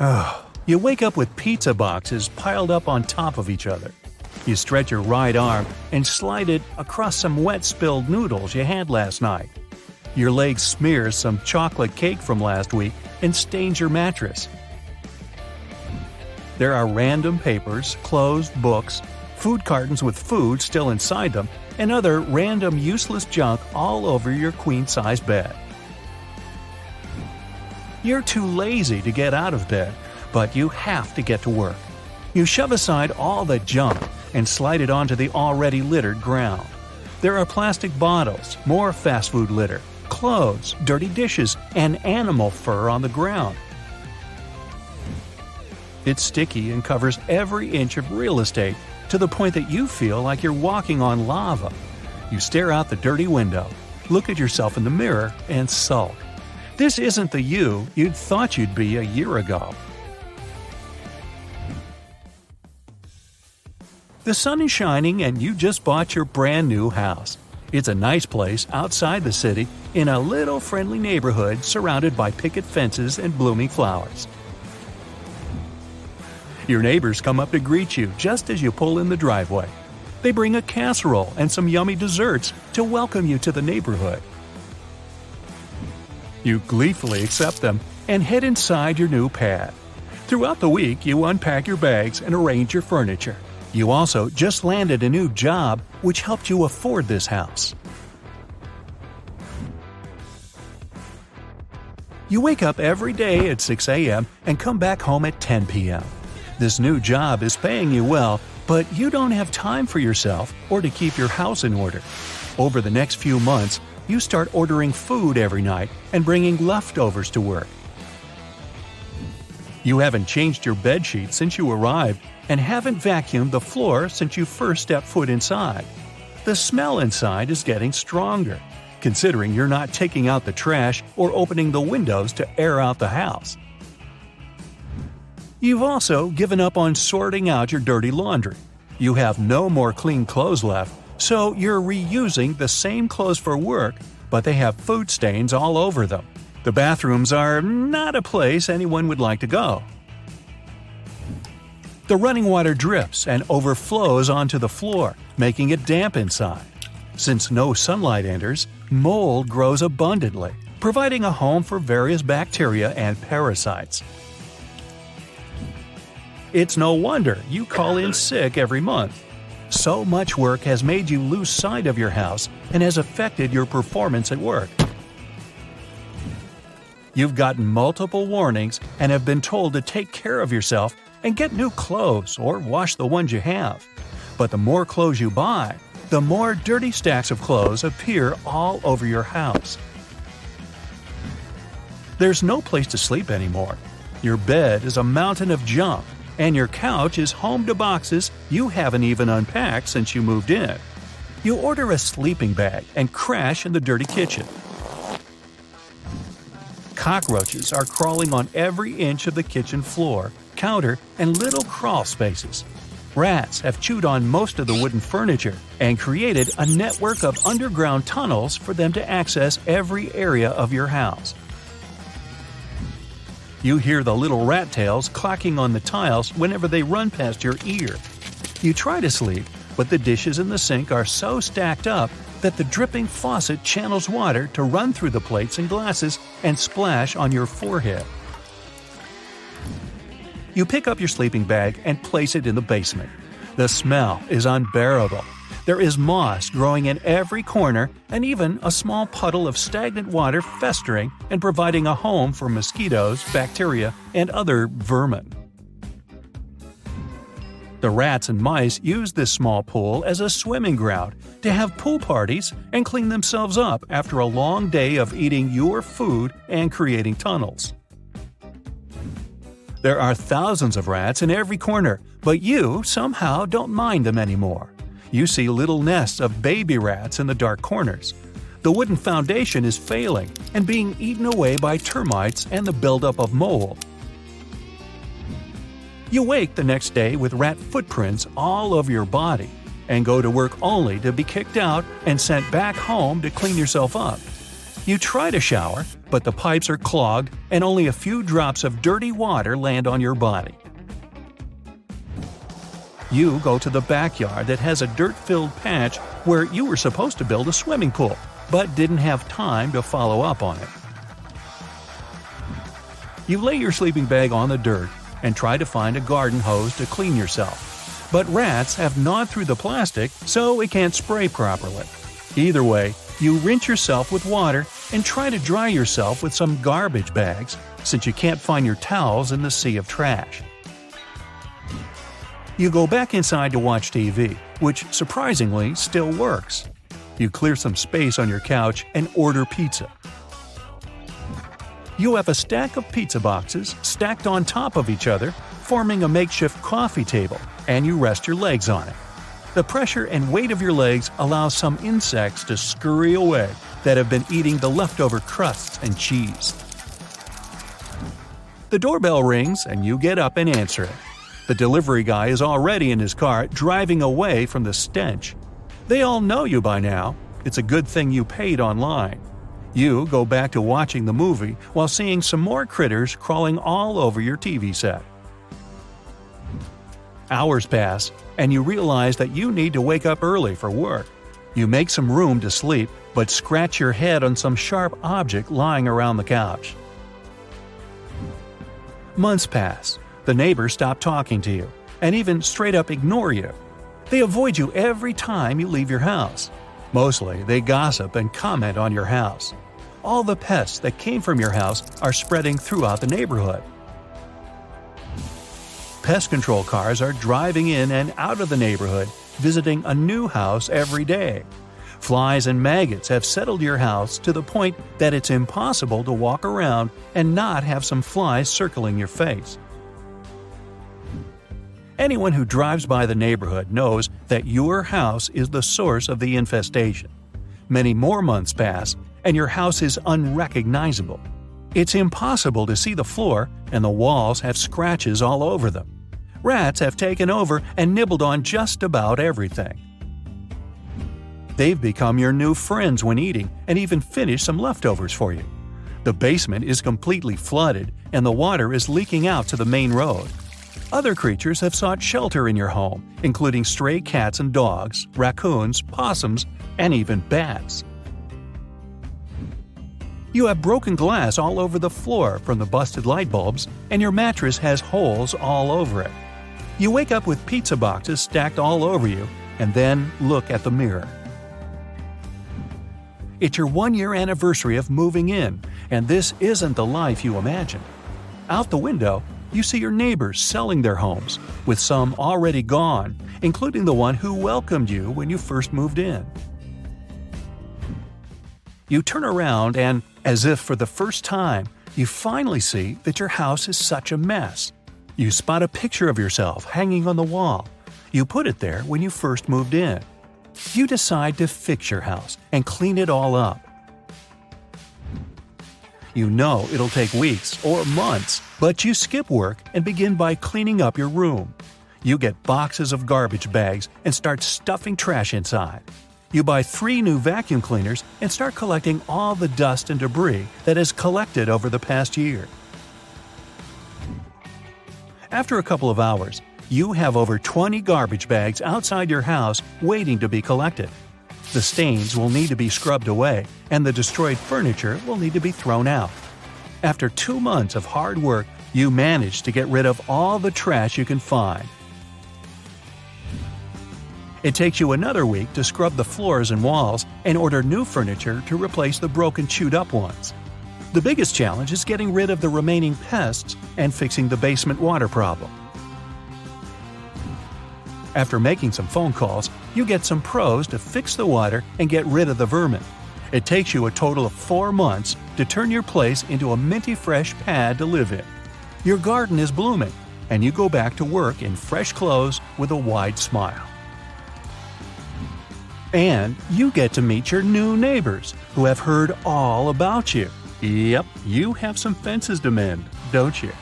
Ah. You wake up with pizza boxes piled up on top of each other. You stretch your right arm and slide it across some wet spilled noodles you had last night. Your leg smears some chocolate cake from last week and stains your mattress. There are random papers, clothes, books, food cartons with food still inside them, and other random useless junk all over your queen size bed. You're too lazy to get out of bed, but you have to get to work. You shove aside all the junk and slide it onto the already littered ground. There are plastic bottles, more fast food litter, clothes, dirty dishes, and animal fur on the ground. It's sticky and covers every inch of real estate to the point that you feel like you're walking on lava. You stare out the dirty window, look at yourself in the mirror, and sulk. This isn't the you you'd thought you'd be a year ago. The sun is shining and you just bought your brand new house. It's a nice place outside the city in a little friendly neighborhood surrounded by picket fences and blooming flowers. Your neighbors come up to greet you just as you pull in the driveway. They bring a casserole and some yummy desserts to welcome you to the neighborhood. You gleefully accept them and head inside your new pad. Throughout the week, you unpack your bags and arrange your furniture. You also just landed a new job which helped you afford this house. You wake up every day at 6 a.m. and come back home at 10 p.m. This new job is paying you well, but you don't have time for yourself or to keep your house in order. Over the next few months, you start ordering food every night and bringing leftovers to work. You haven't changed your bed sheet since you arrived and haven't vacuumed the floor since you first stepped foot inside. The smell inside is getting stronger, considering you're not taking out the trash or opening the windows to air out the house. You've also given up on sorting out your dirty laundry. You have no more clean clothes left, so you're reusing the same clothes for work, but they have food stains all over them. The bathrooms are not a place anyone would like to go. The running water drips and overflows onto the floor, making it damp inside. Since no sunlight enters, mold grows abundantly, providing a home for various bacteria and parasites. It's no wonder you call in sick every month. So much work has made you lose sight of your house and has affected your performance at work. You've gotten multiple warnings and have been told to take care of yourself and get new clothes or wash the ones you have. But the more clothes you buy, the more dirty stacks of clothes appear all over your house. There's no place to sleep anymore. Your bed is a mountain of junk, and your couch is home to boxes you haven't even unpacked since you moved in. You order a sleeping bag and crash in the dirty kitchen. Cockroaches are crawling on every inch of the kitchen floor, counter, and little crawl spaces. Rats have chewed on most of the wooden furniture and created a network of underground tunnels for them to access every area of your house. You hear the little rat tails clacking on the tiles whenever they run past your ear. You try to sleep, but the dishes in the sink are so stacked up that the dripping faucet channels water to run through the plates and glasses and splash on your forehead. You pick up your sleeping bag and place it in the basement. The smell is unbearable. There is moss growing in every corner and even a small puddle of stagnant water festering and providing a home for mosquitoes, bacteria, and other vermin. The rats and mice use this small pool as a swimming ground to have pool parties and clean themselves up after a long day of eating your food and creating tunnels. There are thousands of rats in every corner, but you somehow don't mind them anymore. You see little nests of baby rats in the dark corners. The wooden foundation is failing and being eaten away by termites and the buildup of mold. You wake the next day with rat footprints all over your body and go to work only to be kicked out and sent back home to clean yourself up. You try to shower, but the pipes are clogged and only a few drops of dirty water land on your body. You go to the backyard that has a dirt filled patch where you were supposed to build a swimming pool, but didn't have time to follow up on it. You lay your sleeping bag on the dirt and try to find a garden hose to clean yourself. But rats have gnawed through the plastic so it can't spray properly. Either way, you rinse yourself with water and try to dry yourself with some garbage bags since you can't find your towels in the sea of trash. You go back inside to watch TV, which surprisingly still works. You clear some space on your couch and order pizza. You have a stack of pizza boxes stacked on top of each other, forming a makeshift coffee table, and you rest your legs on it. The pressure and weight of your legs allows some insects to scurry away that have been eating the leftover crusts and cheese. The doorbell rings and you get up and answer it. The delivery guy is already in his car driving away from the stench. They all know you by now. It's a good thing you paid online. You go back to watching the movie while seeing some more critters crawling all over your TV set. Hours pass, and you realize that you need to wake up early for work. You make some room to sleep, but scratch your head on some sharp object lying around the couch. Months pass. The neighbors stop talking to you, and even straight up ignore you. They avoid you every time you leave your house. Mostly, they gossip and comment on your house. All the pests that came from your house are spreading throughout the neighborhood. Pest control cars are driving in and out of the neighborhood, visiting a new house every day. Flies and maggots have settled your house to the point that it's impossible to walk around and not have some flies circling your face. Anyone who drives by the neighborhood knows that your house is the source of the infestation. Many more months pass, and your house is unrecognizable. It's impossible to see the floor, and the walls have scratches all over them. Rats have taken over and nibbled on just about everything. They've become your new friends when eating and even finish some leftovers for you. The basement is completely flooded and the water is leaking out to the main road. Other creatures have sought shelter in your home, including stray cats and dogs, raccoons, possums, and even bats. You have broken glass all over the floor from the busted light bulbs, and your mattress has holes all over it. You wake up with pizza boxes stacked all over you, and then look at the mirror. It's your one year anniversary of moving in, and this isn't the life you imagined. Out the window, you see your neighbors selling their homes, with some already gone, including the one who welcomed you when you first moved in. You turn around and, as if for the first time, you finally see that your house is such a mess. You spot a picture of yourself hanging on the wall. You put it there when you first moved in. You decide to fix your house and clean it all up. You know it'll take weeks or months, but you skip work and begin by cleaning up your room. You get boxes of garbage bags and start stuffing trash inside. You buy three new vacuum cleaners and start collecting all the dust and debris that has collected over the past year. After a couple of hours, you have over 20 garbage bags outside your house waiting to be collected. The stains will need to be scrubbed away, and the destroyed furniture will need to be thrown out. After two months of hard work, you manage to get rid of all the trash you can find it takes you another week to scrub the floors and walls and order new furniture to replace the broken chewed up ones. The biggest challenge is getting rid of the remaining pests and fixing the basement water problem. After making some phone calls, you get some pros to fix the water and get rid of the vermin. It takes you a total of four months to turn your place into a minty fresh pad to live in. Your garden is blooming, and you go back to work in fresh clothes with a wide smile. And you get to meet your new neighbors who have heard all about you. Yep, you have some fences to mend, don't you?